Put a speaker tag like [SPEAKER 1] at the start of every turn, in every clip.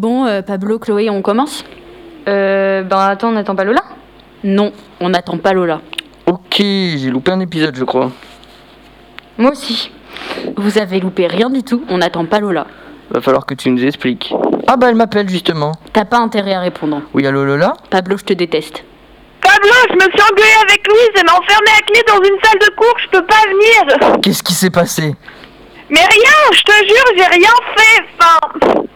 [SPEAKER 1] Bon, euh, Pablo, Chloé, on commence
[SPEAKER 2] Euh, ben attends, on n'attend pas Lola?
[SPEAKER 1] Non, on n'attend pas Lola.
[SPEAKER 3] Ok, j'ai loupé un épisode, je crois.
[SPEAKER 2] Moi aussi.
[SPEAKER 1] Vous avez loupé rien du tout, on n'attend pas Lola.
[SPEAKER 3] Va falloir que tu nous expliques. Ah bah elle m'appelle justement.
[SPEAKER 1] T'as pas intérêt à répondre.
[SPEAKER 3] Oui, allô Lola?
[SPEAKER 1] Pablo, je te déteste.
[SPEAKER 4] Pablo, je me suis engueulée avec Louise, elle m'a enfermée à clé dans une salle de cours, je peux pas venir.
[SPEAKER 3] Qu'est-ce qui s'est passé?
[SPEAKER 4] Mais rien, je te jure, j'ai rien fait. Enfin,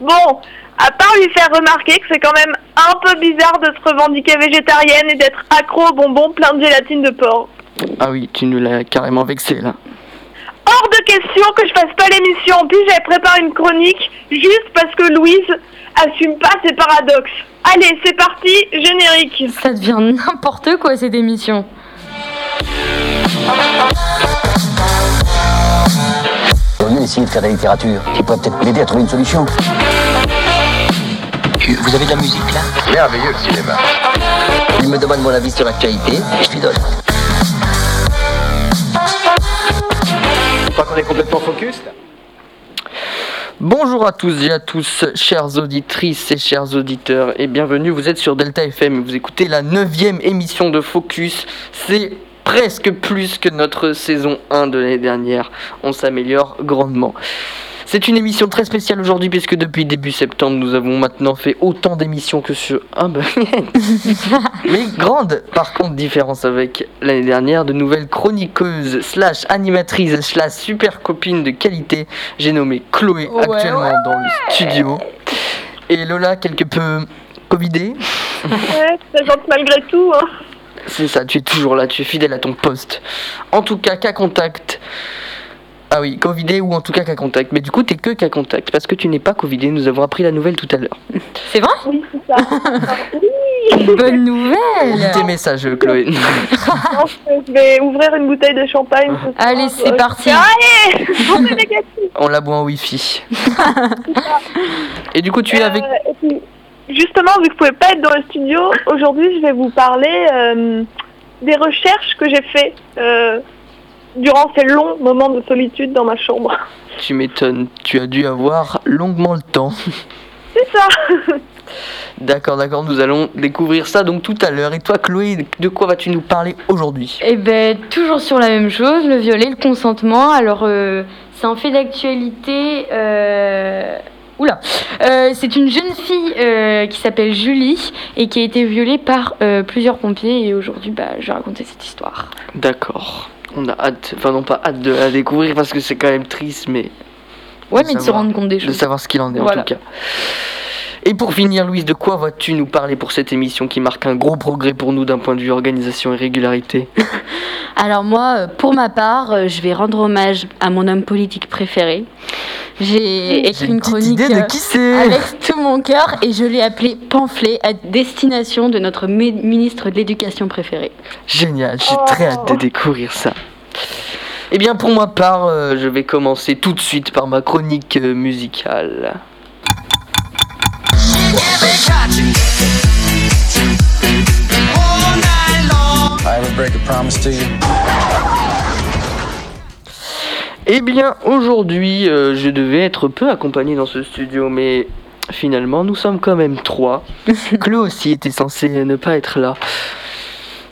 [SPEAKER 4] bon, à part lui faire remarquer que c'est quand même un peu bizarre de se revendiquer végétarienne et d'être accro aux bonbons plein de gélatine de porc.
[SPEAKER 3] Ah oui, tu nous l'as carrément vexé là.
[SPEAKER 4] Hors de question que je fasse pas l'émission. En plus, j'avais préparé une chronique juste parce que Louise assume pas ses paradoxes. Allez, c'est parti, générique.
[SPEAKER 2] Ça devient n'importe quoi cette émission.
[SPEAKER 5] Lieu d'essayer de faire de la littérature, qui pourrait peut-être m'aider à trouver une solution. Vous avez de la musique là?
[SPEAKER 6] Merveilleux le cinéma.
[SPEAKER 5] Il me demande mon avis sur l'actualité et je lui donne.
[SPEAKER 6] Je crois qu'on est complètement focus là.
[SPEAKER 3] Bonjour à tous et à tous, chères auditrices et chers auditeurs, et bienvenue, vous êtes sur Delta FM, vous écoutez la neuvième émission de Focus, c'est presque plus que notre saison 1 de l'année dernière, on s'améliore grandement. C'est une émission très spéciale aujourd'hui puisque depuis début septembre nous avons maintenant fait autant d'émissions que sur... Ah bah... Mais grande par contre différence avec l'année dernière, de nouvelles chroniqueuses slash animatrices slash super copines de qualité. J'ai nommé Chloé
[SPEAKER 2] Ouais,
[SPEAKER 3] actuellement dans le studio. Et Lola quelque peu covidée.
[SPEAKER 4] Ouais, présente malgré tout. Hein.
[SPEAKER 3] C'est ça, tu es toujours là, tu es fidèle à ton poste. En tout cas, cas contact. Ah oui, covidé ou en tout cas cas contact. Mais du coup, t'es que cas contact parce que tu n'es pas covidé. Nous avons appris la nouvelle tout à l'heure.
[SPEAKER 2] C'est vrai?
[SPEAKER 4] Oui, c'est ça. oui.
[SPEAKER 2] Bonne nouvelle
[SPEAKER 3] Tes messages, Chloé.
[SPEAKER 4] Non, je vais ouvrir une bouteille de champagne. ce soir.
[SPEAKER 2] Allez, c'est parti.
[SPEAKER 4] Allez, on
[SPEAKER 3] la boit en wifi. Et du coup, tu es avec.
[SPEAKER 4] Euh, et puis, justement, vu que vous pouvez pas être dans le studio, aujourd'hui, je vais vous parler euh, des recherches que j'ai fait euh, durant ces longs moments de solitude dans ma chambre.
[SPEAKER 3] Tu m'étonnes. Tu as dû avoir longuement le temps.
[SPEAKER 4] C'est ça.
[SPEAKER 3] D'accord, d'accord. Nous allons découvrir ça donc tout à l'heure. Et toi, Chloé, de quoi vas-tu nous parler aujourd'hui?
[SPEAKER 2] Eh ben, toujours sur la même chose, le violet, le consentement. Alors, euh, c'est un fait d'actualité. euh, Oula Euh, C'est une jeune fille euh, qui s'appelle Julie et qui a été violée par euh, plusieurs pompiers. Et aujourd'hui, bah, je vais raconter cette histoire.
[SPEAKER 3] D'accord. On a hâte. Enfin, non, pas hâte de la découvrir parce que c'est quand même triste, mais.
[SPEAKER 2] Ouais,
[SPEAKER 3] de
[SPEAKER 2] mais de se rendre compte des
[SPEAKER 3] de
[SPEAKER 2] choses.
[SPEAKER 3] savoir ce qu'il en est
[SPEAKER 2] Voilà.
[SPEAKER 3] en tout cas. Et pour finir, Louise, de quoi vas-tu nous parler pour cette émission qui marque un gros progrès pour nous d'un point de vue organisation et régularité?
[SPEAKER 1] Alors moi, euh, pour ma part, euh, je vais rendre hommage à mon homme politique préféré. J'ai écrit une chronique
[SPEAKER 3] idée de
[SPEAKER 1] euh,
[SPEAKER 3] qui
[SPEAKER 1] avec tout mon cœur et je l'ai appelé pamphlet à destination de notre mi- ministre de l'éducation préféré.
[SPEAKER 3] Génial, j'ai très hâte de découvrir ça. Eh bien, pour ma part, je vais commencer tout de suite par ma chronique musicale. Eh bien, aujourd'hui, euh, je devais être peu accompagné dans ce studio, mais finalement, nous sommes quand même trois. Chloé aussi était censé ne pas être là.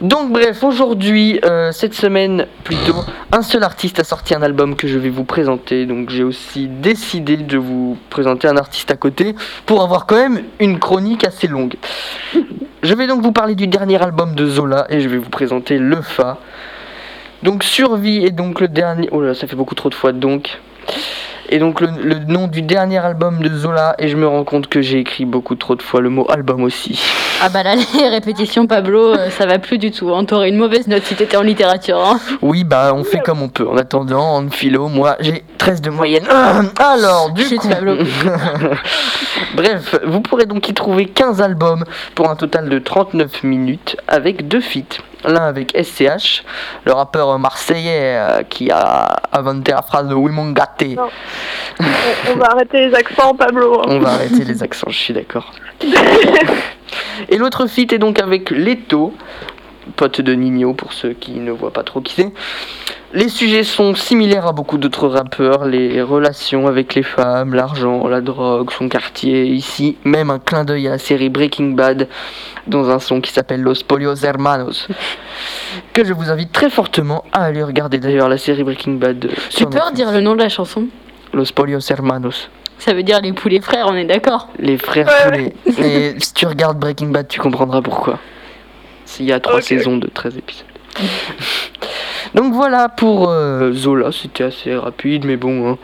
[SPEAKER 3] Donc bref, aujourd'hui, euh, cette semaine plutôt, un seul artiste a sorti un album que je vais vous présenter. Donc j'ai aussi décidé de vous présenter un artiste à côté pour avoir quand même une chronique assez longue. Je vais donc vous parler du dernier album de Zola et je vais vous présenter Le Fa. Donc Survie est donc le dernier... Oh là, ça fait beaucoup trop de fois donc. Et donc le, le nom du dernier album de Zola et je me rends compte que j'ai écrit beaucoup trop de fois le mot album aussi.
[SPEAKER 1] Ah bah là, les répétitions, Pablo, euh, ça va plus du tout. hein. T'aurais une mauvaise note si t'étais en littérature. hein.
[SPEAKER 3] Oui, bah on fait comme on peut. En attendant, en philo, moi j'ai 13 de moyenne. Alors, du
[SPEAKER 1] Chut,
[SPEAKER 3] coup...
[SPEAKER 1] Pablo.
[SPEAKER 3] Bref, vous pourrez donc y trouver 15 albums pour un total de 39 minutes avec deux feats. L'un avec SCH, le rappeur marseillais euh, qui a inventé la phrase de Oui mon gâté.
[SPEAKER 4] Non. On, on va arrêter les accents, Pablo. hein.
[SPEAKER 3] On va arrêter les accents, je suis d'accord. Et l'autre feat est donc avec Leto, pote de Nino pour ceux qui ne voient pas trop qui c'est. Les sujets sont similaires à beaucoup d'autres rappeurs, les relations avec les femmes, l'argent, la drogue, son quartier, ici même un clin d'œil à la série Breaking Bad dans un son qui s'appelle Los Polios Hermanos, que je vous invite très fortement à aller regarder d'ailleurs la série Breaking Bad. euh,
[SPEAKER 1] Tu peux redire le nom de la chanson?
[SPEAKER 3] Los Polios Hermanos,
[SPEAKER 1] Ça veut dire les poulets frères, on est d'accord?
[SPEAKER 3] Les frères
[SPEAKER 4] Ouais,
[SPEAKER 3] poulets. Et si tu regardes Breaking Bad, tu comprendras pourquoi. Il y a trois saisons de 13 épisodes. Donc voilà pour euh, Zola, c'était assez rapide, mais bon. hein.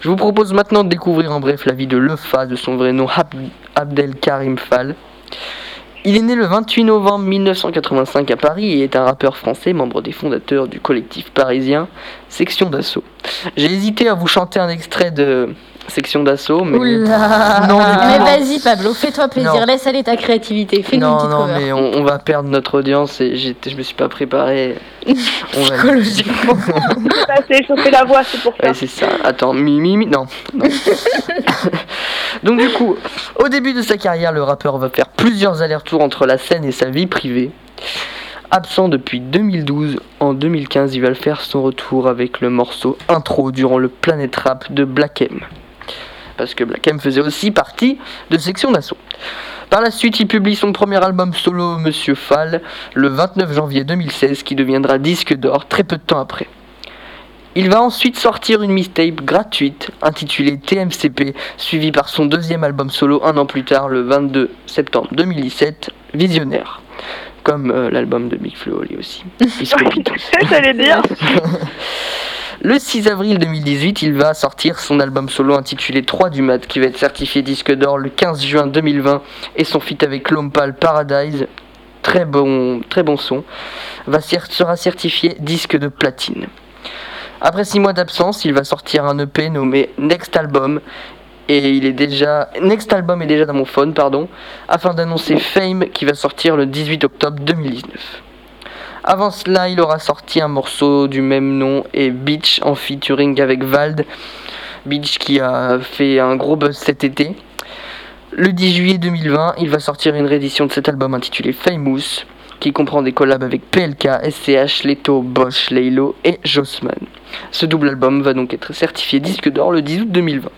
[SPEAKER 3] Je vous propose maintenant de découvrir en bref la vie de Lefa, de son vrai nom Ab- Abdel Karim Fall. Il est né le 28 novembre 1985 à Paris et est un rappeur français, membre des fondateurs du collectif parisien Section d'Assaut. J'ai hésité à vous chanter un extrait de Section d'Assaut, mais.
[SPEAKER 1] Oula
[SPEAKER 3] Non, mais
[SPEAKER 1] vas-y Pablo, fais-toi plaisir,
[SPEAKER 3] Non.
[SPEAKER 1] laisse aller ta créativité, une
[SPEAKER 3] Non,
[SPEAKER 1] petite
[SPEAKER 3] non,
[SPEAKER 1] cover.
[SPEAKER 3] mais on, on va perdre notre audience et je me suis pas préparé. On va-
[SPEAKER 1] Psychologiquement.
[SPEAKER 4] Ça s'est chauffé la voix, c'est pour ça.
[SPEAKER 3] Ouais, c'est ça. Attends, Mimi, mi, non. non. Donc du coup, au début de sa carrière, le rappeur va faire plusieurs allers-retours entre la scène et sa vie privée. Absent depuis 2012, en 2015, il va le faire son retour avec le morceau intro durant le Planet Rap de Black M. Parce que Black M faisait aussi partie de Section d'Assaut. Par la suite, il publie son premier album solo, Monsieur Fall, le 29 janvier 2016, qui deviendra disque d'or très peu de temps après. Il va ensuite sortir une mixtape gratuite intitulée TMCP, suivie par son deuxième album solo un an plus tard, le 22 septembre 2017, Visionnaire. Comme euh, l'album de Big Flo lui aussi.
[SPEAKER 4] J'allais dire?
[SPEAKER 3] Le 6 avril 2018, il va sortir son album solo intitulé 3 du mat qui va être certifié disque d'or le 15 juin 2020 et son feat avec Lompal Paradise, très bon, très bon son, sera certifié disque de platine. Après 6 mois d'absence, il va sortir un EP nommé Next Album et il est déjà Next Album est déjà dans mon phone pardon afin d'annoncer Fame qui va sortir le 18 octobre 2019. Avant cela, il aura sorti un morceau du même nom et Beach en featuring avec Vald. Beach qui a fait un gros buzz cet été. Le 10 juillet 2020, il va sortir une réédition de cet album intitulé Famous qui comprend des collabs avec PLK, SCH, Leto, Bosch, Leilo et Jossman. Ce double album va donc être certifié disque d'or le 10 août 2020.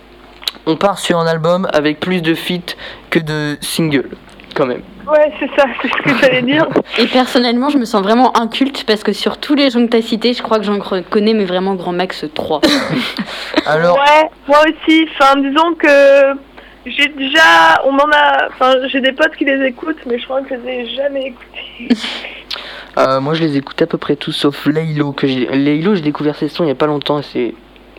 [SPEAKER 3] On part sur un album avec plus de feats que de singles, quand même.
[SPEAKER 4] Ouais, c'est ça, c'est ce que j'allais dire.
[SPEAKER 1] Et personnellement, je me sens vraiment inculte parce que sur tous les gens que t'as cités, je crois que j'en connais, mais vraiment grand max 3.
[SPEAKER 3] Alors,
[SPEAKER 4] Ouais, moi aussi. Enfin, disons que j'ai déjà, on m'en a, enfin, j'ai des potes qui les écoutent, mais je crois que je les ai jamais écoutés.
[SPEAKER 3] Euh, moi, je les écoute à peu près tous, sauf Laylo. Que j'ai... Laylo, j'ai découvert ses sons il y a pas longtemps et c'est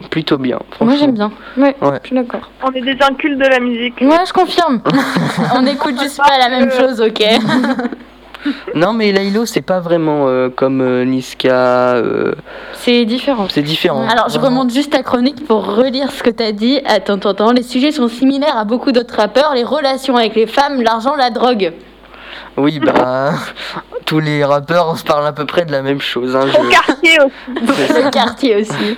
[SPEAKER 3] plutôt bien.
[SPEAKER 2] Moi j'aime bien. Ouais,
[SPEAKER 3] Ouais.
[SPEAKER 2] je suis d'accord.
[SPEAKER 4] On est des incultes de la musique.
[SPEAKER 2] Ouais, je confirme.
[SPEAKER 1] On écoute juste pas la même chose, ok
[SPEAKER 3] Non, mais Laylo, c'est pas vraiment euh, comme euh, Niska. euh,
[SPEAKER 2] C'est différent.
[SPEAKER 3] c'est différent.
[SPEAKER 1] Alors, je remonte juste ta chronique pour relire ce que t'as dit. Attends, attends, attends. Les sujets sont similaires à beaucoup d'autres rappeurs les relations avec les femmes, l'argent, la drogue.
[SPEAKER 3] Oui, bah. tous les rappeurs, on se parle à peu près de la même chose. hein,
[SPEAKER 4] Au
[SPEAKER 3] je-
[SPEAKER 4] quartier aussi.
[SPEAKER 1] Le quartier aussi.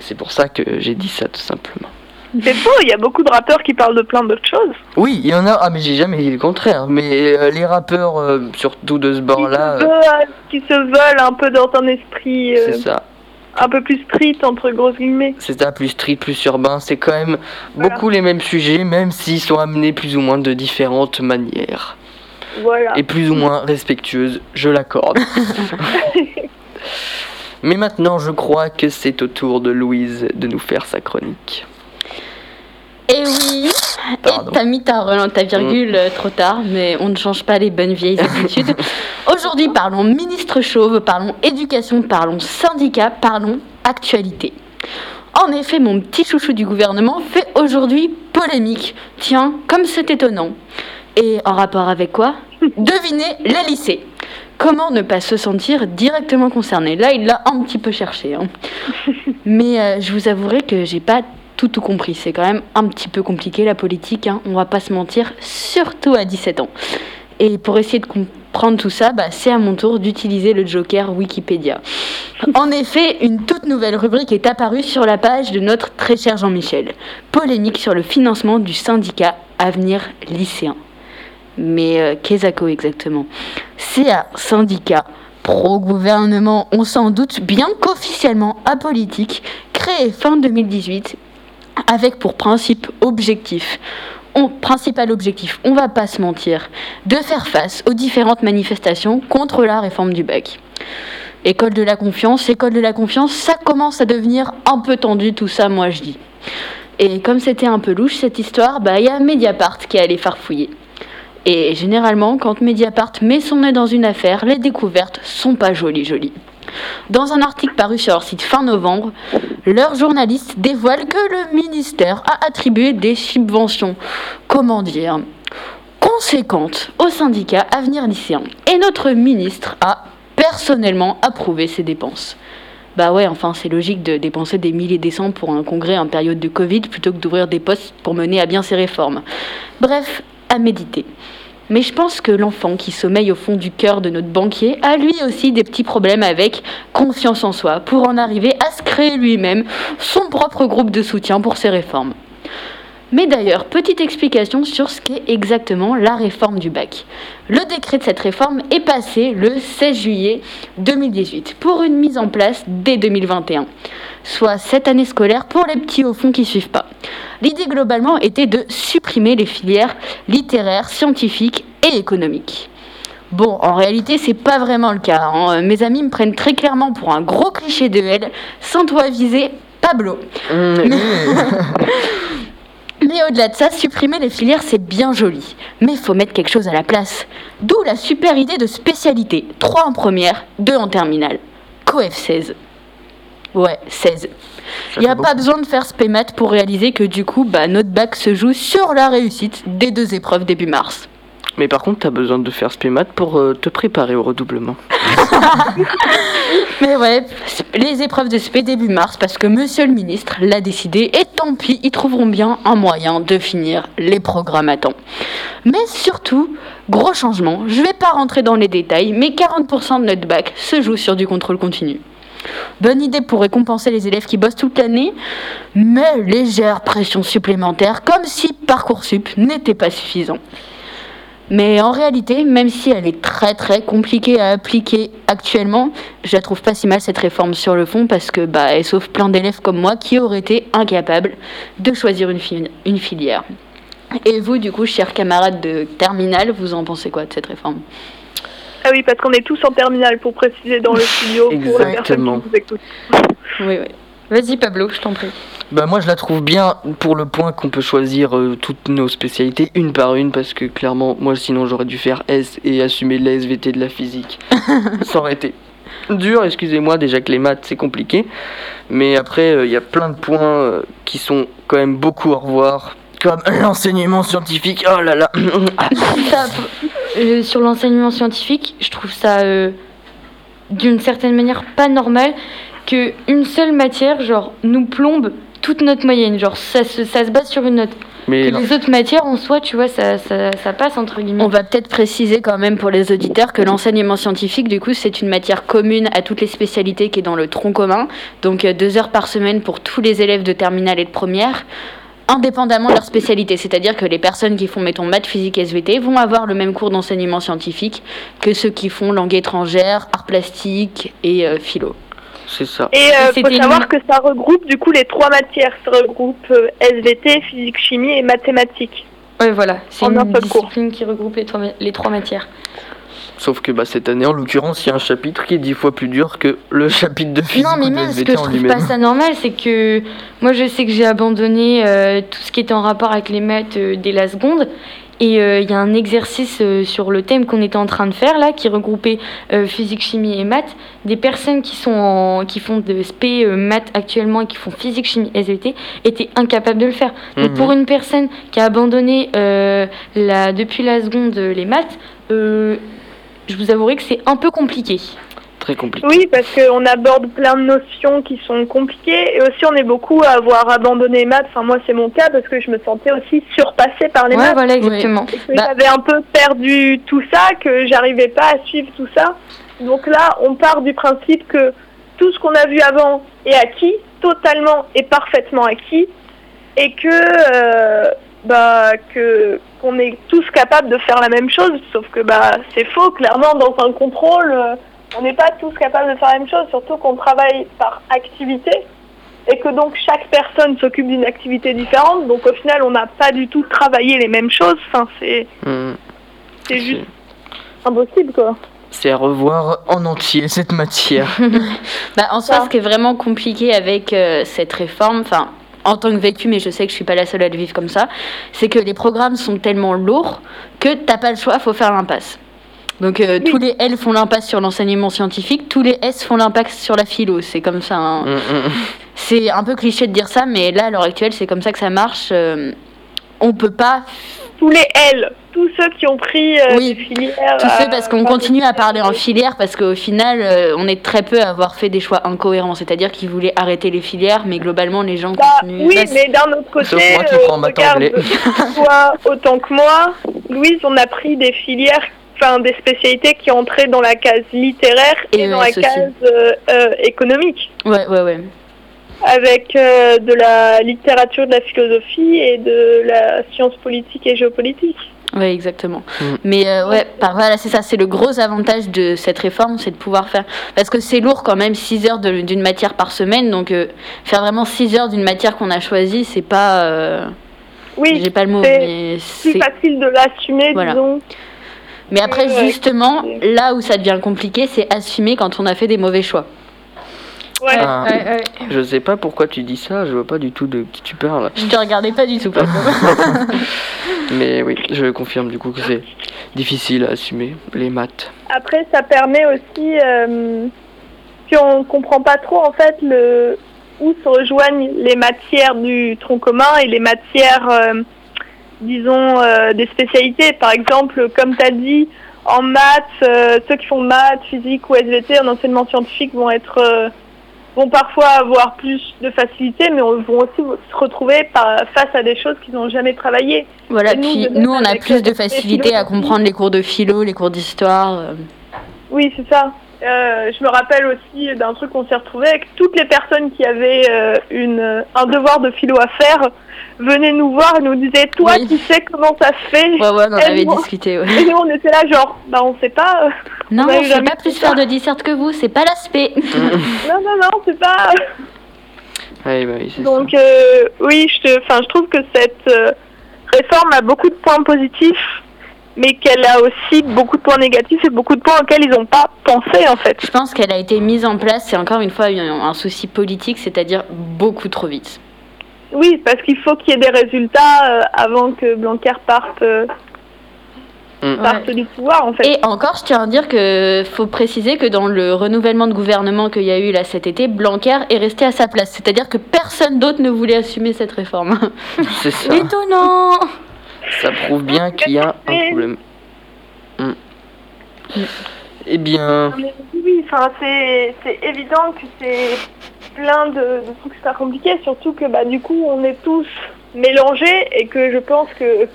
[SPEAKER 3] C'est pour ça que j'ai dit ça, tout simplement.
[SPEAKER 4] C'est faux, il y a beaucoup de rappeurs qui parlent de plein d'autres choses.
[SPEAKER 3] Oui, il y en a. Ah, mais j'ai jamais dit le contraire. Mais euh, les rappeurs, euh, surtout de ce bord-là, euh,
[SPEAKER 4] qui se veulent un peu dans un esprit euh,
[SPEAKER 3] c'est ça.
[SPEAKER 4] un peu plus street, entre grosses guillemets.
[SPEAKER 3] C'est ça, plus street, plus urbain. C'est quand même
[SPEAKER 4] Voilà.
[SPEAKER 3] beaucoup les mêmes sujets, même s'ils sont amenés plus ou moins de différentes manières.
[SPEAKER 4] Voilà.
[SPEAKER 3] Et plus ou moins respectueuses, je l'accorde. Mais maintenant, je crois que c'est au tour de Louise de nous faire sa chronique.
[SPEAKER 1] Et oui,
[SPEAKER 3] Pardon.
[SPEAKER 1] et t'as mis ta, relance- ta virgule euh, trop tard, mais on ne change pas les bonnes vieilles habitudes. Aujourd'hui, parlons ministre chauve, parlons éducation, parlons syndicat, parlons actualité. En effet, mon petit chouchou du gouvernement fait aujourd'hui polémique. Tiens, comme c'est étonnant. Et en rapport avec quoi? Devinez les lycées. Comment ne pas se sentir directement concerné? Là, il l'a un petit peu cherché. hein. Mais euh, je vous avouerai que j'ai pas tout tout compris. C'est quand même un petit peu compliqué la politique, hein. on va pas se mentir, surtout à 17 ans. Et pour essayer de comprendre tout ça, bah, c'est à mon tour d'utiliser le joker Wikipédia. En effet, une toute nouvelle rubrique est apparue sur la page de notre très cher Jean-Michel. Polémique sur le financement du syndicat Avenir Lycéen. Mais euh, que exactement c'est un syndicat pro-gouvernement, on s'en doute, bien qu'officiellement apolitique, créé fin 2018 avec pour principe objectif on- principal objectif, on va pas se mentir, de faire face aux différentes manifestations contre la réforme du bac. École de la confiance, école de la confiance, ça commence à devenir un peu tendu tout ça, moi je dis. Et comme c'était un peu louche cette histoire, bah il y a Mediapart qui allé farfouiller. Et généralement, quand Mediapart met son nez dans une affaire, les découvertes sont pas jolies jolies. Dans un article paru sur leur site fin novembre, leur journaliste dévoile que le ministère a attribué des subventions, comment dire, conséquentes au syndicat Avenir Lycéen. Et notre ministre a personnellement approuvé ces dépenses. Bah ouais, enfin c'est logique de dépenser des milliers des cents pour un congrès en période de Covid plutôt que d'ouvrir des postes pour mener à bien ces réformes. Bref, à méditer. Mais je pense que l'enfant qui sommeille au fond du cœur de notre banquier a lui aussi des petits problèmes avec confiance en soi pour en arriver à se créer lui-même son propre groupe de soutien pour ces réformes. Mais d'ailleurs, petite explication sur ce qu'est exactement la réforme du bac. Le décret de cette réforme est passé le 16 juillet 2018 pour une mise en place dès 2021, soit cette année scolaire pour les petits au fond qui suivent pas. L'idée globalement était de supprimer les filières littéraires, scientifiques et économiques. Bon, en réalité, c'est pas vraiment le cas. hein. Mes amis me prennent très clairement pour un gros cliché de L, sans toi viser Pablo. Mais au-delà de ça, supprimer les filières, c'est bien joli. Mais il faut mettre quelque chose à la place. D'où la super idée de spécialité. 3 en première, 2 en terminale. COEF 16. Ouais, 16. Il n'y a pas besoin de faire spémat pour réaliser que du coup, bah, notre bac se joue sur la réussite des deux épreuves début mars.
[SPEAKER 3] Mais par contre, t'as besoin de faire spémat pour euh, te préparer au redoublement.
[SPEAKER 1] Mais ouais, les épreuves de spé début mars parce que monsieur le ministre l'a décidé et tant pis, ils trouveront bien un moyen de finir les programmes à temps. Mais surtout, gros changement, je vais pas rentrer dans les détails, mais 40% de notre bac se joue sur du contrôle continu. Bonne idée pour récompenser les élèves qui bossent toute l'année, mais légère pression supplémentaire, comme si Parcoursup n'était pas suffisant. Mais en réalité, même si elle est très très compliquée à appliquer actuellement, je la trouve pas si mal cette réforme sur le fond parce que bah elle sauve plein d'élèves comme moi qui auraient été incapables de choisir une, fi- une filière. Et vous, du coup, chers camarades de terminale, vous en pensez quoi de cette réforme?
[SPEAKER 4] Ah oui, parce qu'on est tous en terminale pour préciser dans le studio pour les personnes
[SPEAKER 3] Exactement.
[SPEAKER 4] qui nous écoutent.
[SPEAKER 1] Oui, oui.
[SPEAKER 2] Vas-y Pablo, je t'en prie.
[SPEAKER 3] Bah moi je la trouve bien pour le point qu'on peut choisir euh, toutes nos spécialités une par une parce que clairement moi sinon j'aurais dû faire S et assumer la SVT de la physique. Ça aurait été dur, excusez-moi, déjà que les maths c'est compliqué. Mais après euh, il y a plein de points euh, qui sont quand même beaucoup au revoir. Comme l'enseignement scientifique, oh là là.
[SPEAKER 2] Ça, euh, sur l'enseignement scientifique, je trouve ça euh, d'une certaine manière pas normal que une seule matière, genre, nous plombe toute notre moyenne. Genre, ça se, ça se base sur une note.
[SPEAKER 3] Mais
[SPEAKER 2] Que les autres matières, en soi, tu vois, ça, ça, ça passe entre guillemets.
[SPEAKER 1] On va peut-être préciser quand même pour les auditeurs que l'enseignement scientifique, du coup, c'est une matière commune à toutes les spécialités qui est dans le tronc commun. Donc euh, deux heures par semaine pour tous les élèves de terminale et de première, indépendamment de leur spécialité. C'est-à-dire que les personnes qui font, mettons, maths, physique, SVT vont avoir le même cours d'enseignement scientifique que ceux qui font langue étrangère, art plastique et euh, philo.
[SPEAKER 3] c'est ça.
[SPEAKER 4] Et euh,
[SPEAKER 2] C'était
[SPEAKER 4] faut savoir
[SPEAKER 2] une-
[SPEAKER 4] que ça regroupe du coup les trois matières. Ça regroupe euh, SVT, physique, chimie et mathématiques.
[SPEAKER 2] Ouais, voilà. C'est une
[SPEAKER 4] seul cours.
[SPEAKER 2] discipline qui regroupe les trois, les trois matières.
[SPEAKER 3] Sauf que bah, cette année en l'occurrence il y a un chapitre qui est dix fois plus dur que le chapitre de physique
[SPEAKER 2] Non, mais même ce que je trouve pas ça normal, c'est que moi je sais que j'ai abandonné euh, tout ce qui était en rapport avec les maths euh, dès la seconde. Et euh, il y a un exercice sur le thème qu'on était en train de faire là, qui regroupait physique, chimie et maths. Des personnes qui, sont en- qui font de SP maths actuellement et qui font physique, chimie, SVT étaient incapables de le faire. Donc
[SPEAKER 3] Mhm.
[SPEAKER 2] pour une personne qui a abandonné la, depuis la seconde les maths, je vous avouerai que c'est un peu compliqué.
[SPEAKER 3] Très compliqué.
[SPEAKER 4] Oui, parce qu'on aborde plein de notions qui sont compliquées et aussi on est beaucoup à avoir abandonné les maths. Enfin, moi, c'est mon cas parce que je me sentais aussi surpassée par les
[SPEAKER 2] Ouais,
[SPEAKER 4] maths.
[SPEAKER 2] voilà, exactement.
[SPEAKER 1] Bah-
[SPEAKER 4] j'avais un peu perdu tout ça, que j'arrivais pas à suivre tout ça. Donc là, on part du principe que tout ce qu'on a vu avant est acquis, totalement et parfaitement acquis, et que, euh, bah, que qu'on est tous capables de faire la même chose, sauf que bah c'est faux. Clairement, dans un contrôle, euh, on n'est pas tous capables de faire la même chose, surtout qu'on travaille par activité et que donc chaque personne s'occupe d'une activité différente. Donc au final, on n'a pas du tout travaillé les mêmes choses. Enfin, c'est
[SPEAKER 3] Hmm.
[SPEAKER 4] c'est juste impossible quoi.
[SPEAKER 3] C'est à revoir en entier cette matière.
[SPEAKER 1] Bah, en soi, ce qui est vraiment compliqué avec euh, cette réforme, enfin, en tant que vécu, mais je sais que je suis pas la seule à le vivre comme ça, c'est que les programmes sont tellement lourds que t'as pas le choix, faut faire l'impasse. Donc euh, tous les L font l'impasse sur l'enseignement scientifique, tous les S font l'impasse sur la philo. C'est comme ça. hein.
[SPEAKER 3] Hmm, hmm.
[SPEAKER 1] C'est un peu cliché de dire ça, mais là, à l'heure actuelle, c'est comme ça que ça marche. Euh, on peut pas
[SPEAKER 4] Tous les L, tous ceux qui ont pris euh,
[SPEAKER 1] Oui,
[SPEAKER 4] des filières.
[SPEAKER 1] Fait
[SPEAKER 4] euh,
[SPEAKER 1] parce qu'on continue à parler en filière parce qu'au final, euh, on est très peu à avoir fait des choix incohérents. C'est-à-dire qu'ils voulaient arrêter les filières, mais globalement, les gens
[SPEAKER 4] Bah,
[SPEAKER 1] continuent.
[SPEAKER 4] oui, mais d'un autre côté,
[SPEAKER 3] Sauf moi qui
[SPEAKER 4] euh,
[SPEAKER 3] prends
[SPEAKER 4] regarde, toi autant que moi, Louise, on a pris des filières, enfin des spécialités qui entraient dans la case littéraire et,
[SPEAKER 1] Et
[SPEAKER 4] dans la case euh, euh, économique,
[SPEAKER 1] Ouais, ouais, ouais.
[SPEAKER 4] Avec euh, de la littérature, de la philosophie et de la science politique et géopolitique.
[SPEAKER 1] Ouais, exactement.
[SPEAKER 3] Mm.
[SPEAKER 1] Mais euh, ouais, par, voilà, c'est ça, c'est le gros avantage de cette réforme, c'est de pouvoir faire. Parce que c'est lourd quand même, 6 heures d'une matière par semaine, donc euh, faire vraiment 6 heures d'une matière qu'on a choisie, c'est pas. euh,
[SPEAKER 4] Oui,
[SPEAKER 1] J'ai pas le mot,
[SPEAKER 4] c'est plus facile de l'assumer,
[SPEAKER 1] Voilà.
[SPEAKER 4] disons.
[SPEAKER 1] Mais après, justement, là où ça devient compliqué, c'est assumer quand on a fait des mauvais choix.
[SPEAKER 4] Ouais.
[SPEAKER 3] Ah,
[SPEAKER 2] Ouais, ouais.
[SPEAKER 3] Je sais pas pourquoi tu dis ça, je vois pas du tout de qui tu parles.
[SPEAKER 1] Je te regardais pas du tout.
[SPEAKER 3] Mais oui, je confirme du coup que c'est difficile à assumer les maths.
[SPEAKER 4] Après, ça permet aussi, euh, si on comprend pas trop en fait le où se rejoignent les matières du tronc commun et les matières, euh, disons, euh, des spécialités. Par exemple, comme tu as dit, en maths, euh, ceux qui font maths, physique ou SVT en enseignement scientifique vont être euh, vont parfois avoir plus de facilité, mais on- vont aussi se retrouver par- face à des choses qu'ils n'ont jamais travaillées.
[SPEAKER 1] Voilà,
[SPEAKER 4] nous,
[SPEAKER 1] puis nous, on a plus de facilité à comprendre les cours de philo, les cours d'histoire. euh.
[SPEAKER 4] Oui, c'est ça. Euh, je me rappelle aussi d'un truc qu'on s'est retrouvé avec toutes les personnes qui avaient euh, une, un devoir de philo à faire venaient nous voir et nous disaient toi
[SPEAKER 1] Oui.
[SPEAKER 4] tu sais comment ça se fait?
[SPEAKER 1] Ouais, ouais, on en avait
[SPEAKER 4] moi-
[SPEAKER 1] discuté. ouais.
[SPEAKER 4] et nous on était là genre bah on sait pas euh,
[SPEAKER 1] Non,
[SPEAKER 4] eu
[SPEAKER 1] je sais pas plus faire de disserte que vous, c'est pas l'aspect.
[SPEAKER 4] non non non c'est pas
[SPEAKER 3] Ouais, bah oui, c'est
[SPEAKER 4] donc
[SPEAKER 3] ça.
[SPEAKER 4] euh, oui je te enfin je trouve que cette euh, réforme a beaucoup de points positifs mais qu'elle a aussi beaucoup de points négatifs et beaucoup de points auxquels ils n'ont pas pensé en fait
[SPEAKER 1] Je pense qu'elle a été mise en place, c'est encore une fois un, un souci politique, c'est-à-dire beaucoup trop vite.
[SPEAKER 4] Oui, parce qu'il faut qu'il y ait des résultats euh, avant que Blanquer parte, euh,
[SPEAKER 3] Mm.
[SPEAKER 4] parte du pouvoir, en fait.
[SPEAKER 1] Et encore, je tiens à dire que faut préciser que dans le renouvellement de gouvernement qu'il y a eu là cet été, Blanquer est resté à sa place. C'est-à-dire que personne d'autre ne voulait assumer cette réforme.
[SPEAKER 3] C'est ça.
[SPEAKER 1] Étonnant
[SPEAKER 3] Ça prouve bien qu'il y a un problème. Hmm. Eh bien,
[SPEAKER 4] oui, enfin, c'est c'est évident que c'est plein de, de trucs super compliqués, surtout que bah, du coup, on est tous mélangés et que je pense que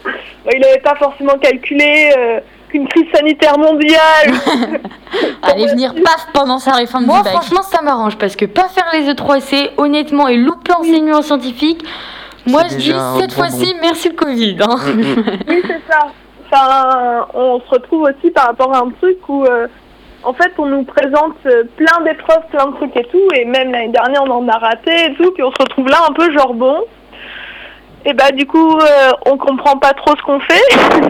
[SPEAKER 4] bah, il n'avait pas forcément calculé euh, qu'une crise sanitaire mondiale.
[SPEAKER 1] Allez venir paf pendant sa réforme
[SPEAKER 2] Moi,
[SPEAKER 1] du bac.
[SPEAKER 2] franchement, ça m'arrange parce que pas faire les E3C, honnêtement, et louper enseignement scientifique, moi je dis cette fois-ci, merci le Covid. hein.
[SPEAKER 3] hmm, hmm.
[SPEAKER 4] Oui, c'est ça. Enfin, on se retrouve aussi par rapport à un truc où, euh, en fait, on nous présente euh, plein d'épreuves, plein de trucs et tout, et même l'année dernière, on en a raté et tout, puis on se retrouve là un peu genre bon. Et bah, du coup, euh, on comprend pas trop ce qu'on fait.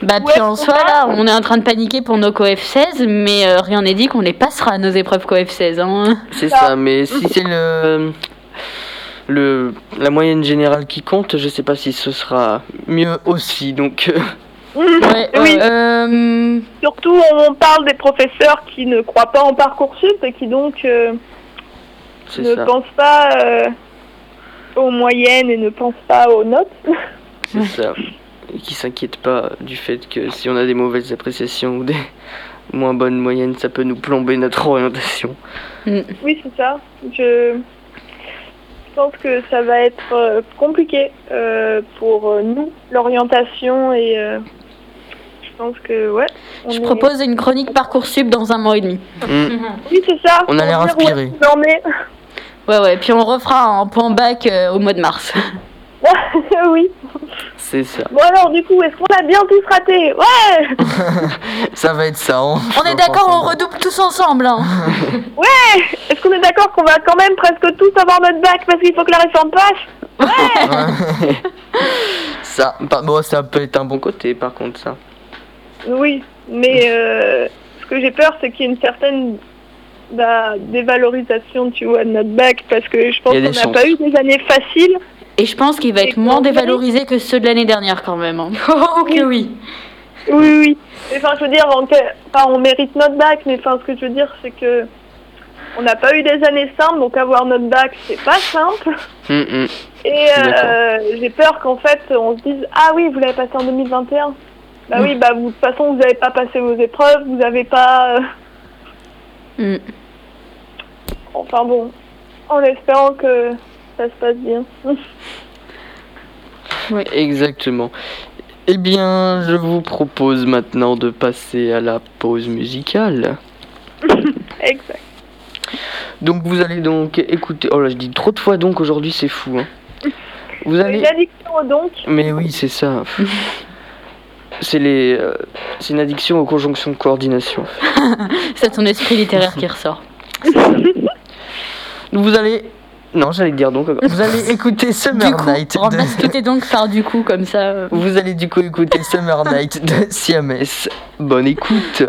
[SPEAKER 1] Bah puis en
[SPEAKER 4] on
[SPEAKER 1] soi là, on est en train de paniquer pour nos coef 16, mais euh, rien n'est dit qu'on les passera nos épreuves coef 16. Hein.
[SPEAKER 3] c'est
[SPEAKER 4] Ça.
[SPEAKER 3] ça. Mais si c'est le, le la moyenne générale qui compte, je sais pas si ce sera mieux aussi. Donc, euh,
[SPEAKER 1] Ouais,
[SPEAKER 4] Oui.
[SPEAKER 1] ouais.
[SPEAKER 2] Euh,
[SPEAKER 4] Surtout, on parle des professeurs qui ne croient pas en Parcoursup et qui donc euh, ne
[SPEAKER 3] ça.
[SPEAKER 4] pensent pas euh, aux moyennes et ne pensent pas aux notes.
[SPEAKER 3] C'est ça. Et qui s'inquiète pas du fait que si on a des mauvaises appréciations ou des moins bonnes moyennes, ça peut nous plomber notre orientation.
[SPEAKER 4] Oui, c'est ça. Je pense que ça va être euh, compliqué euh, pour euh, nous, l'orientation, et euh, je pense que, ouais. on
[SPEAKER 1] Je
[SPEAKER 4] est-
[SPEAKER 1] propose une chronique Parcoursup dans un mois et demi.
[SPEAKER 3] Hmm.
[SPEAKER 4] Oui, c'est ça.
[SPEAKER 3] On a l'air inspiré.
[SPEAKER 1] Ouais, ouais, puis on refera un point bac euh, au mois de mars.
[SPEAKER 4] oui.
[SPEAKER 3] C'est ça.
[SPEAKER 4] Bon alors du coup, est-ce qu'on a bien tous raté Ouais
[SPEAKER 3] Ça va être ça. On,
[SPEAKER 1] On est d'accord, on redouble tous ensemble. hein.
[SPEAKER 4] Est-ce qu'on est d'accord qu'on va quand même presque tous avoir notre bac parce qu'il faut que la réforme passe
[SPEAKER 3] Ouais. ça, par- bon, ça peut être un bon côté par contre ça.
[SPEAKER 4] Oui, mais euh, ce que j'ai peur, c'est qu'il y ait une certaine bah, dévalorisation, tu vois, de notre bac parce que je pense qu'on n'a pas eu des années faciles.
[SPEAKER 1] Et je pense qu'il va être moins dévalorisé que ceux de l'année dernière quand même. hein.
[SPEAKER 2] Oh, que oui.
[SPEAKER 4] Oui, oui. Enfin, je veux dire, on, enfin, on mérite notre bac, mais enfin, ce que je veux dire, c'est que on n'a pas eu des années simples, donc avoir notre bac, c'est pas simple.
[SPEAKER 3] Hum, hum.
[SPEAKER 4] Et euh, j'ai peur qu'en fait, on se dise Ah oui, vous l'avez passé en 2021. Bah oui, bah vous, de toute façon, vous n'avez pas passé vos épreuves, vous n'avez pas. euh,
[SPEAKER 1] Mm.
[SPEAKER 4] Enfin bon, en espérant que ça se passe bien.
[SPEAKER 3] Exactement. Eh bien, je vous propose maintenant de passer à la pause musicale.
[SPEAKER 4] exact.
[SPEAKER 3] Donc vous allez donc écouter. Oh là, je dis trop de fois donc aujourd'hui, c'est fou. hein. Vous allez.
[SPEAKER 4] Une addiction au donc.
[SPEAKER 3] Mais oui, c'est ça. C'est les. euh, c'est une addiction aux conjonctions de coordination.
[SPEAKER 1] C'est ton esprit littéraire qui ressort.
[SPEAKER 3] Donc vous allez. Non, j'allais dire donc. Vous allez écouter Summer
[SPEAKER 1] Du coup,
[SPEAKER 3] Night. de-
[SPEAKER 1] remplace et donc par du coup comme ça. euh.
[SPEAKER 3] Vous allez du coup écouter Summer Night de Siamès. Bonne écoute.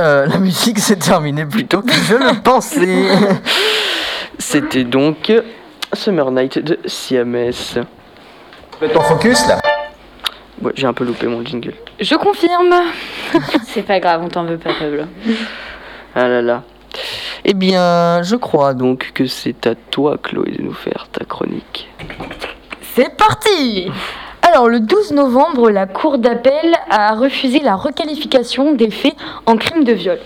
[SPEAKER 3] Euh, la musique s'est terminée plus tôt que je le pensais. C'était donc Summer Night de CMS.
[SPEAKER 6] Faites ton focus là
[SPEAKER 3] j'ai un peu loupé mon jingle.
[SPEAKER 2] Je confirme.
[SPEAKER 1] C'est pas grave, on t'en veut pas, Pablo.
[SPEAKER 3] Ah là là. Eh bien, je crois donc que c'est à toi, Chloé, de nous faire ta chronique.
[SPEAKER 2] C'est parti Alors, le 12 novembre, la Cour d'appel a refusé la requalification des faits en crime de viol.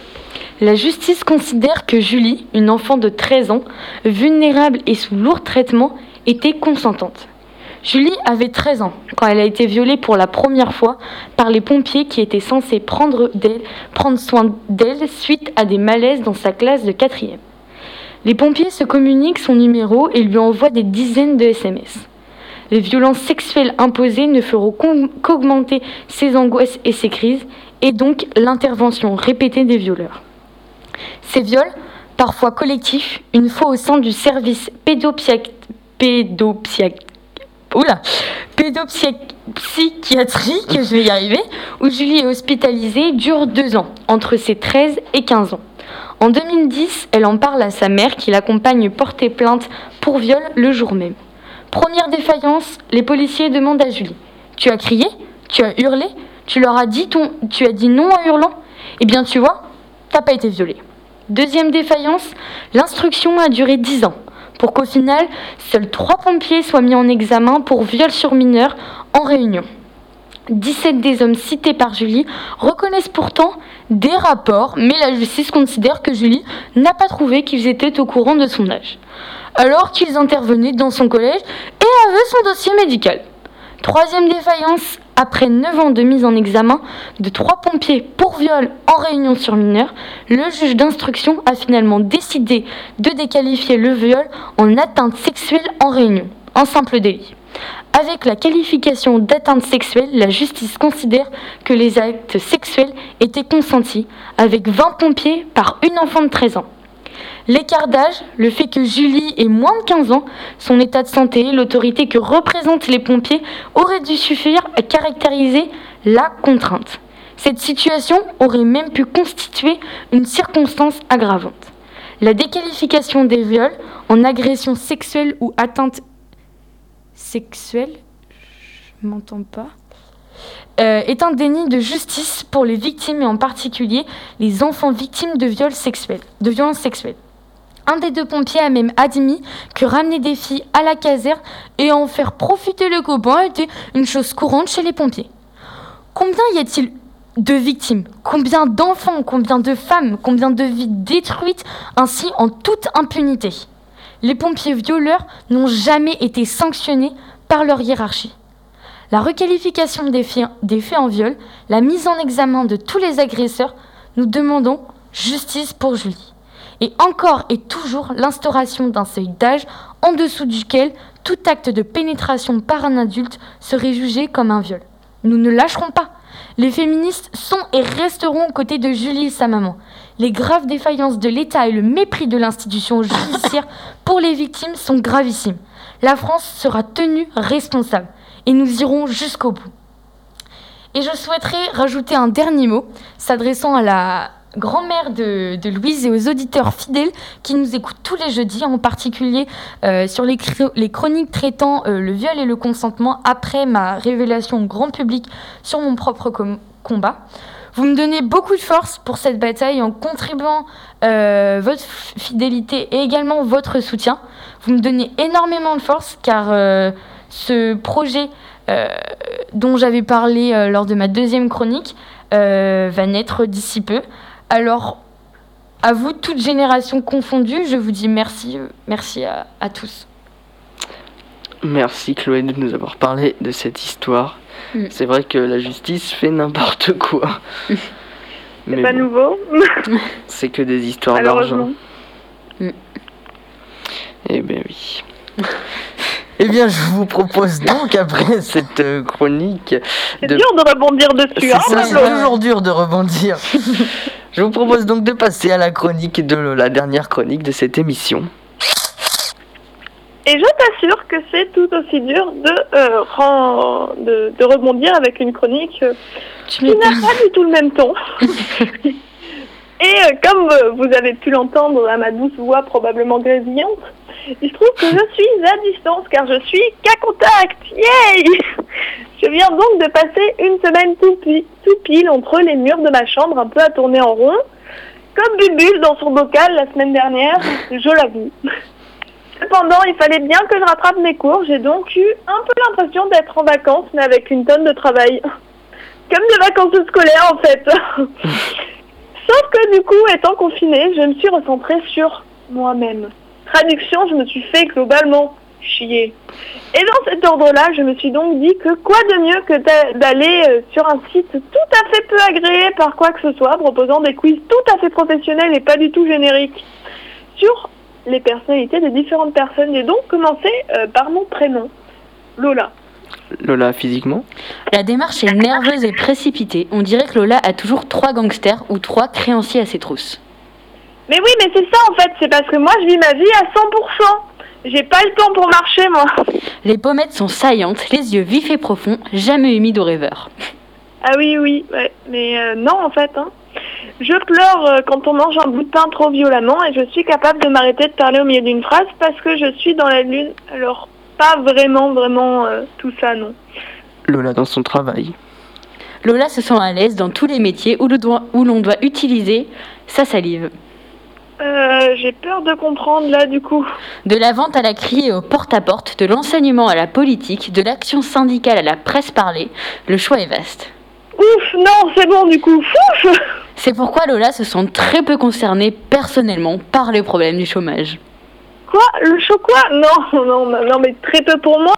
[SPEAKER 2] La justice considère que Julie, une enfant de 13 ans, vulnérable et sous lourd traitement, était consentante. Julie avait 13 ans quand elle a été violée pour la première fois par les pompiers qui étaient censés prendre, soin d'elle suite à des malaises dans sa classe de quatrième. Les pompiers se communiquent son numéro et lui envoient des dizaines de SMS. Les violences sexuelles imposées ne feront qu'aug- qu'augmenter ses angoisses et ses crises, et donc l'intervention répétée des violeurs. Ces viols, parfois collectifs, une fois au sein du service pédopsychiatrique, oula, pédopsychiatrique, je vais y arriver, où Julie est hospitalisée, durent deux ans, entre ses 13 et 15 ans. En 2010, elle en parle à sa mère qui l'accompagne porter plainte pour viol le jour même. Première défaillance, les policiers demandent à Julie Tu as crié? Tu as hurlé? Tu leur as dit ton... Tu as dit non en hurlant? Eh bien, tu vois, t'as pas été violée. Deuxième défaillance, l'instruction a duré 10 ans, pour qu'au final, seuls trois pompiers soient mis en examen pour viol sur mineur en réunion. 17 des hommes cités par Julie reconnaissent pourtant des rapports, mais la justice considère que Julie n'a pas trouvé qu'ils étaient au courant de son âge, alors qu'ils intervenaient dans son collège et avaient son dossier médical. Troisième défaillance, après 9 ans de mise en examen de trois pompiers pour viol en réunion sur mineur, le juge d'instruction a finalement décidé de déqualifier le viol en atteinte sexuelle en réunion, en simple délit. Avec la qualification d'atteinte sexuelle, la justice considère que les actes sexuels étaient consentis, avec 20 pompiers par une enfant de 13 ans. L'écart d'âge, le fait que Julie ait moins de 15 ans, son état de santé, l'autorité que représentent les pompiers auraient dû suffire à caractériser la contrainte. Cette situation aurait même pu constituer une circonstance aggravante. La déqualification des viols en agression sexuelle ou atteinte sexuelle, je m'entends pas, euh, est un déni de justice pour les victimes et en particulier les enfants victimes de viols sexuels, de violences sexuelles. Un des deux pompiers a même admis que ramener des filles à la caserne et en faire profiter le copain était une chose courante chez les pompiers. Combien y a-t-il de victimes? Combien d'enfants? Combien de femmes? Combien de vies détruites? Ainsi en toute impunité Les pompiers violeurs n'ont jamais été sanctionnés par leur hiérarchie. La requalification des des faits en viol, la mise en examen de tous les agresseurs, nous demandons justice pour Julie. Et encore et toujours l'instauration d'un seuil d'âge en dessous duquel tout acte de pénétration par un adulte serait jugé comme un viol. Nous ne lâcherons pas. Les féministes sont et resteront aux côtés de Julie et sa maman. Les graves défaillances de l'État et le mépris de l'institution judiciaire pour les victimes sont gravissimes. La France sera tenue responsable et nous irons jusqu'au bout. Et je souhaiterais rajouter un dernier mot s'adressant à la grand-mère de, Louise et aux auditeurs fidèles qui nous écoutent tous les jeudis, en particulier euh, sur les, chroniques traitant euh, le viol et le consentement après ma révélation au grand public sur mon propre com- combat. Vous me donnez beaucoup de force pour cette bataille en contribuant euh, votre fidélité et également votre soutien. Vous me donnez énormément de force car ce projet dont j'avais parlé lors de ma deuxième chronique va naître d'ici peu. Alors, à vous, toute génération confondue, je vous dis merci, euh, merci à, à tous.
[SPEAKER 3] Merci Chloé de nous avoir parlé de cette histoire.
[SPEAKER 1] Mm.
[SPEAKER 3] C'est vrai que la justice fait n'importe quoi.
[SPEAKER 4] C'est
[SPEAKER 3] Mais
[SPEAKER 4] pas
[SPEAKER 3] bon,
[SPEAKER 4] nouveau,
[SPEAKER 3] c'est que des histoires d'argent.
[SPEAKER 4] malheureusement.
[SPEAKER 3] Eh bien oui. eh bien, je vous propose donc, après cette euh, chronique,
[SPEAKER 4] C'est
[SPEAKER 3] de-
[SPEAKER 4] dur de rebondir dessus,
[SPEAKER 3] c'est
[SPEAKER 4] hein,
[SPEAKER 3] toujours dur de rebondir. Je vous propose donc de passer à la chronique de la dernière chronique de cette émission.
[SPEAKER 4] Et je t'assure que c'est tout aussi dur de, euh, de, de rebondir avec une chronique euh, qui n'a pas du tout le même ton. Et euh, comme euh, vous avez pu l'entendre à ma douce voix probablement grésillante, il se trouve que je suis à distance car je suis qu'à contact. Yay Je viens donc de passer une semaine tout, pi- tout pile entre les murs de ma chambre, un peu à tourner en rond, comme Bubule dans son bocal la semaine dernière, je l'avoue. Cependant, il fallait bien que je rattrape mes cours, j'ai donc eu un peu l'impression d'être en vacances, mais avec une tonne de travail. Comme des vacances scolaires en fait. Sauf que du coup, étant confinée, je me suis recentrée sur moi-même. Traduction, je me suis fait globalement chier. Et dans cet ordre-là, je me suis donc dit que quoi de mieux que d'a- d'aller euh, sur un site tout à fait peu agréé par quoi que ce soit, proposant des quiz tout à fait professionnels et pas du tout génériques sur les personnalités des différentes personnes. J'ai donc commencé euh, par mon prénom, Lola.
[SPEAKER 3] Lola, physiquement
[SPEAKER 1] La démarche est nerveuse et précipitée. On dirait que Lola a toujours trois gangsters ou trois créanciers à ses trousses.
[SPEAKER 4] Mais oui, mais c'est ça en fait, c'est parce que moi je vis ma vie à 100%. J'ai pas le temps pour marcher moi.
[SPEAKER 1] Les pommettes sont saillantes, les yeux vifs et profonds, jamais humides au rêveur.
[SPEAKER 4] Ah oui, oui, ouais. mais euh, non en fait. Hein. Je pleure euh, quand on mange un bout de pain trop violemment et je suis capable de m'arrêter de parler au milieu d'une phrase parce que je suis dans la lune. Alors pas vraiment, vraiment euh, tout ça, non.
[SPEAKER 3] Lola dans son travail.
[SPEAKER 1] Lola se sent à l'aise dans tous les métiers où l'on doit, où l'on doit utiliser sa salive.
[SPEAKER 4] Euh, J'ai peur de comprendre là du coup.
[SPEAKER 1] De la vente à la criée au porte-à-porte, de l'enseignement à la politique, de l'action syndicale à la presse parlée, le choix est vaste.
[SPEAKER 4] Ouf, non, c'est bon du coup. Fouf
[SPEAKER 1] C'est pourquoi Lola se sent très peu concernée personnellement par les problèmes du chômage.
[SPEAKER 4] Quoi Le non, non, non, non, mais très peu pour moi.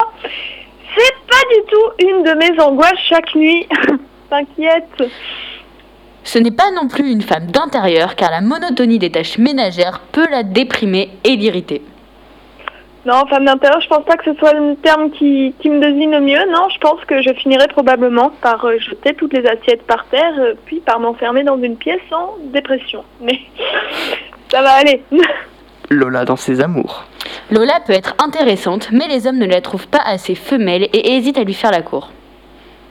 [SPEAKER 4] C'est pas du tout une de mes angoisses chaque nuit. T'inquiète.
[SPEAKER 1] Ce n'est pas non plus une femme d'intérieur car la monotonie des tâches ménagères peut la déprimer et l'irriter.
[SPEAKER 4] Non, femme d'intérieur, je pense pas que ce soit le terme qui, qui me désigne le mieux. Non, je pense que je finirai probablement par euh, jeter toutes les assiettes par terre, euh, puis par m'enfermer dans une pièce en dépression. Mais ça va aller.
[SPEAKER 3] Lola dans ses amours.
[SPEAKER 1] Lola peut être intéressante, mais les hommes ne la trouvent pas assez femelle et hésitent à lui faire la cour.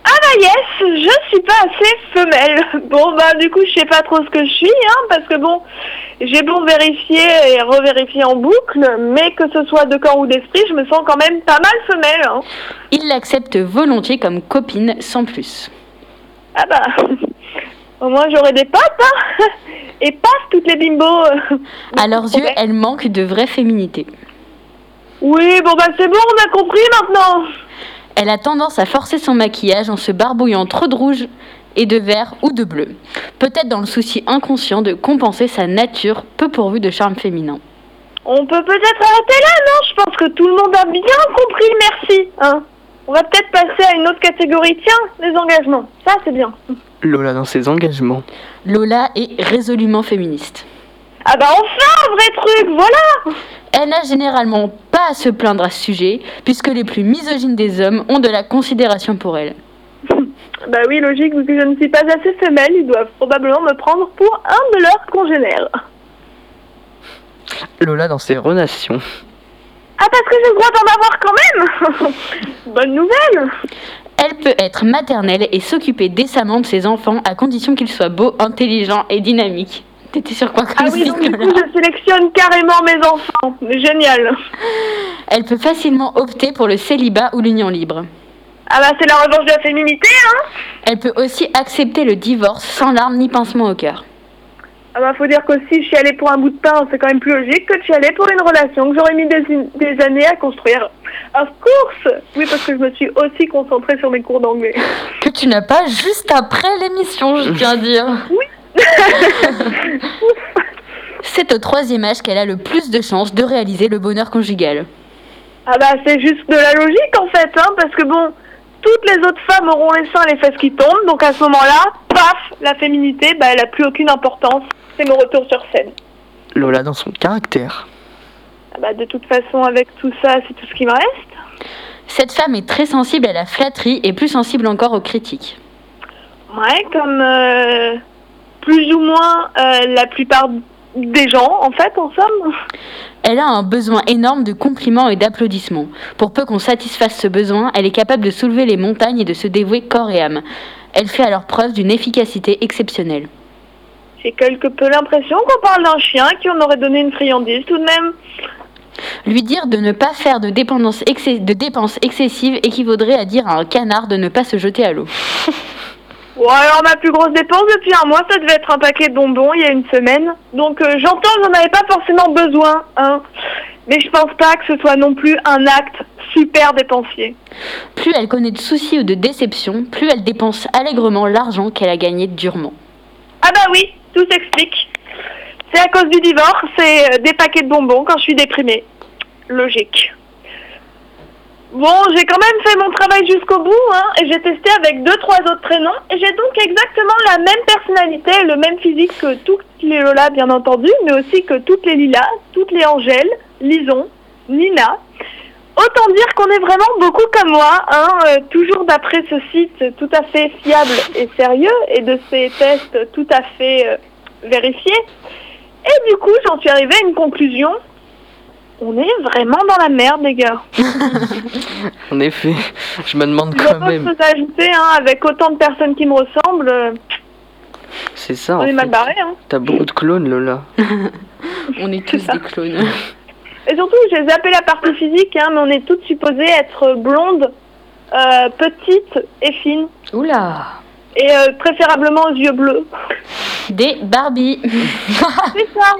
[SPEAKER 4] Ah yes, je suis pas assez femelle. Bon bah du coup je sais pas trop ce que je suis, hein, parce que bon, j'ai beau vérifier et revérifier en boucle, mais que ce soit de corps ou d'esprit, je me sens quand même pas mal femelle. Hein.
[SPEAKER 1] Il l'accepte volontiers comme copine sans plus.
[SPEAKER 4] Ah bah, au moins j'aurai des potes, hein. Et paf, toutes les bimbos. euh,
[SPEAKER 1] À leurs yeux,
[SPEAKER 4] problème.
[SPEAKER 1] elle manque de vraie féminité.
[SPEAKER 4] Oui, bon bah c'est bon, on a compris maintenant.
[SPEAKER 1] Elle a tendance à forcer son maquillage en se barbouillant trop de rouge et de vert ou de bleu. Peut-être dans le souci inconscient de compenser sa nature peu pourvue de charme féminin.
[SPEAKER 4] On peut peut-être arrêter là, non? Je pense que tout le monde a bien compris, merci. Hein. On va peut-être passer à une autre catégorie. Tiens, les engagements. Ça, c'est bien.
[SPEAKER 3] Lola dans ses engagements.
[SPEAKER 1] Lola est résolument féministe.
[SPEAKER 4] Ah bah enfin, un vrai truc, voilà
[SPEAKER 1] Elle n'a généralement pas à se plaindre à ce sujet, puisque les plus misogynes des hommes ont de la considération pour elle.
[SPEAKER 4] Bah oui, logique, vu que je ne suis pas assez femelle, ils doivent probablement me prendre pour un de leurs congénères.
[SPEAKER 3] Lola dans ses relations.
[SPEAKER 4] Ah, parce que j'ai le droit d'en avoir quand même Bonne nouvelle
[SPEAKER 1] Elle peut être maternelle et s'occuper décemment de ses enfants à condition qu'ils soient beaux, intelligents et dynamiques. T'étais sur quoi comme
[SPEAKER 4] Ah oui, donc du coup, je sélectionne carrément mes enfants. Génial
[SPEAKER 1] Elle peut facilement opter pour le célibat ou l'union libre.
[SPEAKER 4] Ah bah c'est la revanche de la féminité, hein
[SPEAKER 1] Elle peut aussi accepter le divorce sans larmes ni pincement au cœur.
[SPEAKER 4] Ah bah faut dire qu'aussi chialer pour un bout de pain, c'est quand même plus logique que de chialer pour une relation que j'aurais mis des, des années à construire. Of course Oui, parce que je me suis aussi concentrée sur mes cours d'anglais.
[SPEAKER 1] Que tu n'as pas juste après l'émission, je tiens à dire.
[SPEAKER 4] Oui.
[SPEAKER 1] C'est au troisième âge qu'elle a le plus de chances de réaliser le bonheur conjugal.
[SPEAKER 4] Ah bah c'est juste de la logique en fait, hein, parce que bon, toutes les autres femmes auront les seins et les fesses qui tombent, donc à ce moment-là, paf, la féminité, bah elle a plus aucune importance. C'est mon retour sur scène.
[SPEAKER 3] Lola dans son caractère.
[SPEAKER 4] Ah bah de toute façon, avec tout ça, c'est tout ce qui me reste.
[SPEAKER 1] Cette femme est très sensible à la flatterie et plus sensible encore aux critiques.
[SPEAKER 4] Ouais, comme euh, plus ou moins euh, la plupart des gens, en fait, en somme.
[SPEAKER 1] Elle a un besoin énorme de compliments et d'applaudissements. Pour peu qu'on satisfasse ce besoin, elle est capable de soulever les montagnes et de se dévouer corps et âme. Elle fait alors preuve d'une efficacité exceptionnelle.
[SPEAKER 4] J'ai quelque peu l'impression qu'on parle d'un chien qui en aurait donné une friandise tout de même.
[SPEAKER 1] Lui dire de ne pas faire de, dépendance excès- de dépenses excessives équivaudrait à dire à un canard de ne pas se jeter à l'eau.
[SPEAKER 4] Bon, alors ma plus grosse dépense depuis un mois, ça devait être un paquet de bonbons il y a une semaine. Donc euh, j'entends j'en avais pas forcément besoin, hein. Mais je pense pas que ce soit non plus un acte super dépensier.
[SPEAKER 1] Plus elle connaît de soucis ou de déceptions, plus elle dépense allègrement l'argent qu'elle a gagné durement.
[SPEAKER 4] Ah bah oui, tout s'explique. C'est à cause du divorce, c'est euh, des paquets de bonbons quand je suis déprimée. Logique. Bon, j'ai quand même fait mon travail jusqu'au bout, hein, et j'ai testé avec deux, trois autres prénoms, et j'ai donc exactement la même personnalité le même physique que toutes les Lola, bien entendu, mais aussi que toutes les Lila, toutes les Angèles, Lison, Nina. Autant dire qu'on est vraiment beaucoup comme moi, hein, euh, toujours d'après ce site tout à fait fiable et sérieux, et de ces tests tout à fait euh, vérifiés. Et du coup, j'en suis arrivée à une conclusion. On est vraiment dans la merde, les gars.
[SPEAKER 3] En effet, je me demande
[SPEAKER 4] Je
[SPEAKER 3] quand
[SPEAKER 4] pas
[SPEAKER 3] même.
[SPEAKER 4] ajouter, hein, avec autant de personnes qui me ressemblent, euh,
[SPEAKER 3] C'est ça,
[SPEAKER 4] on
[SPEAKER 3] en
[SPEAKER 4] est mal barré. Hein.
[SPEAKER 3] T'as beaucoup de clones, Lola.
[SPEAKER 1] On est tous des clones.
[SPEAKER 4] Et surtout, j'ai zappé la partie physique, hein, mais on est toutes supposées être blondes, euh, petites et fines.
[SPEAKER 2] Oula
[SPEAKER 4] Et euh, préférablement aux yeux bleus.
[SPEAKER 1] Des Barbie.
[SPEAKER 4] C'est ça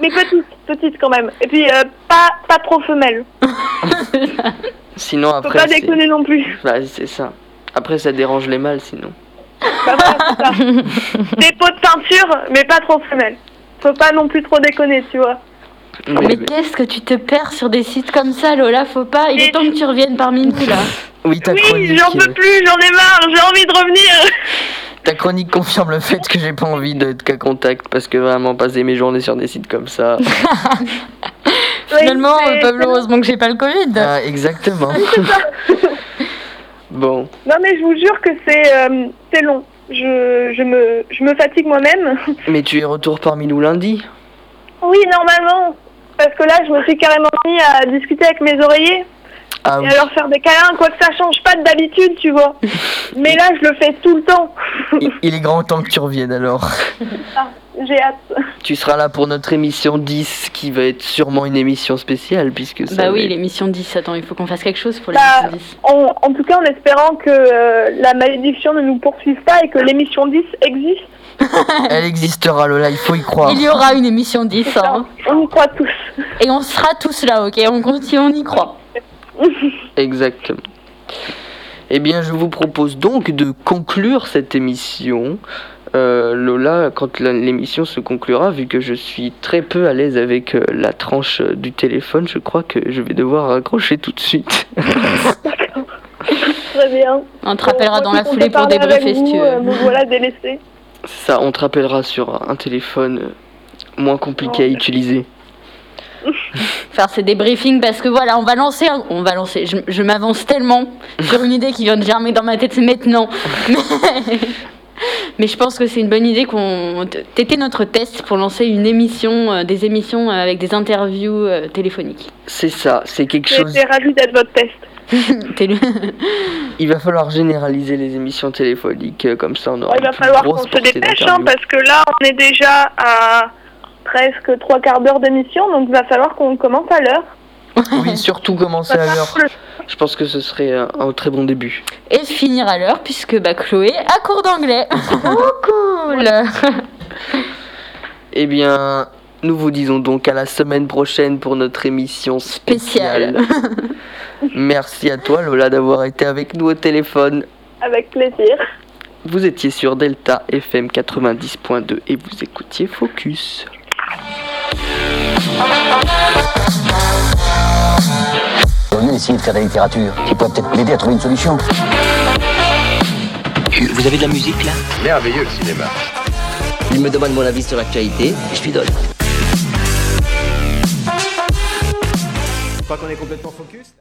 [SPEAKER 4] Mais petites, petites quand même. Et puis, euh, pas, pas trop femelles.
[SPEAKER 3] Sinon,
[SPEAKER 4] Faut
[SPEAKER 3] après.
[SPEAKER 4] pas
[SPEAKER 3] c'est-
[SPEAKER 4] déconner non plus.
[SPEAKER 3] Bah, c'est ça. Après, ça dérange les mâles, sinon.
[SPEAKER 4] Bah voilà, c'est ça. Des pots de peinture, mais pas trop femelles. Faut pas non plus trop déconner, tu vois.
[SPEAKER 3] Mais,
[SPEAKER 1] Mais qu'est-ce que tu te perds sur des sites comme ça, Lola? Faut pas. Il est temps que tu reviennes parmi nous là.
[SPEAKER 3] oui, ta
[SPEAKER 4] Oui,
[SPEAKER 3] chronique.
[SPEAKER 4] j'en peux
[SPEAKER 3] euh,
[SPEAKER 4] plus, j'en ai marre, j'ai envie de revenir.
[SPEAKER 3] Ta chronique confirme le fait que j'ai pas envie d'être qu'à contact parce que vraiment passer mes journées sur des sites comme ça.
[SPEAKER 2] Finalement,
[SPEAKER 4] Oui,
[SPEAKER 2] Pablo, heureusement que j'ai pas le Covid.
[SPEAKER 3] ah, exactement. bon,
[SPEAKER 4] Non mais je vous jure que c'est euh, c'est long. Je, je, me, je me fatigue moi-même.
[SPEAKER 3] mais tu es retour parmi nous lundi.
[SPEAKER 4] Oui, normalement. Parce que là, je me suis carrément mis à discuter avec mes oreillers
[SPEAKER 3] Ah
[SPEAKER 4] et
[SPEAKER 3] oui.
[SPEAKER 4] à leur faire des câlins, quoi que ça change pas de d'habitude, tu vois. Mais là, je le fais tout le temps.
[SPEAKER 3] Il, il est grand temps que tu reviennes alors.
[SPEAKER 4] J'ai hâte.
[SPEAKER 3] Tu seras là pour notre émission 10 qui va être sûrement une émission spéciale puisque ça
[SPEAKER 1] Bah oui,
[SPEAKER 3] être-
[SPEAKER 1] l'émission 10. Attends, il faut qu'on fasse quelque chose pour
[SPEAKER 4] Bah,
[SPEAKER 1] l'émission 10.
[SPEAKER 4] En, en tout cas, en espérant que euh, la malédiction ne nous poursuive pas et que l'émission 10 existe.
[SPEAKER 3] Elle existera Lola, il faut y croire.
[SPEAKER 1] Il y aura une émission 10. hein.
[SPEAKER 4] On y croit tous.
[SPEAKER 1] Et on sera tous là, ok On continue, on y croit.
[SPEAKER 3] Exactement. Eh bien, je vous propose donc de conclure cette émission. Euh, Lola, quand la- l'émission se conclura, vu que je suis très peu à l'aise avec euh, la tranche euh, du téléphone, je crois que je vais devoir raccrocher tout de suite.
[SPEAKER 4] Très bien.
[SPEAKER 1] On te rappellera
[SPEAKER 4] Bon,
[SPEAKER 1] dans la foulée pour débriefer si tu veux.
[SPEAKER 4] euh, voilà délaissé.
[SPEAKER 3] Ça, on te rappellera sur un téléphone euh, moins compliqué à utiliser.
[SPEAKER 1] Faire ces débriefings parce que voilà, on va lancer, on va lancer. Je, je m'avance tellement sur une idée qui vient de germer dans ma tête maintenant. Mais, mais je pense que c'est une bonne idée qu'on. T'étais notre test pour lancer une émission, euh, des émissions euh, avec des interviews euh, téléphoniques.
[SPEAKER 3] C'est ça, c'est quelque chose.
[SPEAKER 4] été ravie d'être votre test.
[SPEAKER 3] Il va falloir généraliser les émissions téléphoniques, euh, comme ça on aura
[SPEAKER 4] il va falloir qu'on se dépêche, hein, parce que là, on est déjà à presque trois quarts d'heure d'émission, donc il va falloir qu'on commence à l'heure.
[SPEAKER 3] Oui, surtout commencer à l'heure. Je pense que ce serait un, un très bon début.
[SPEAKER 1] Et finir à l'heure puisque bah, Chloé a cours d'anglais.
[SPEAKER 2] Cool
[SPEAKER 3] Eh bien, nous vous disons donc à la semaine prochaine pour notre émission spéciale. Merci à toi Lola d'avoir été avec nous au téléphone.
[SPEAKER 4] Avec plaisir.
[SPEAKER 3] Vous étiez sur Delta FM 90.2 et vous écoutiez Focus.
[SPEAKER 5] Au lieu d'essayer de faire de la littérature, tu pourrais peut-être m'aider à trouver une solution.
[SPEAKER 7] Vous avez de la musique là?
[SPEAKER 6] Merveilleux le cinéma.
[SPEAKER 7] Il me demande mon avis sur l'actualité, je lui donne.
[SPEAKER 6] Pas qu'on est complètement focus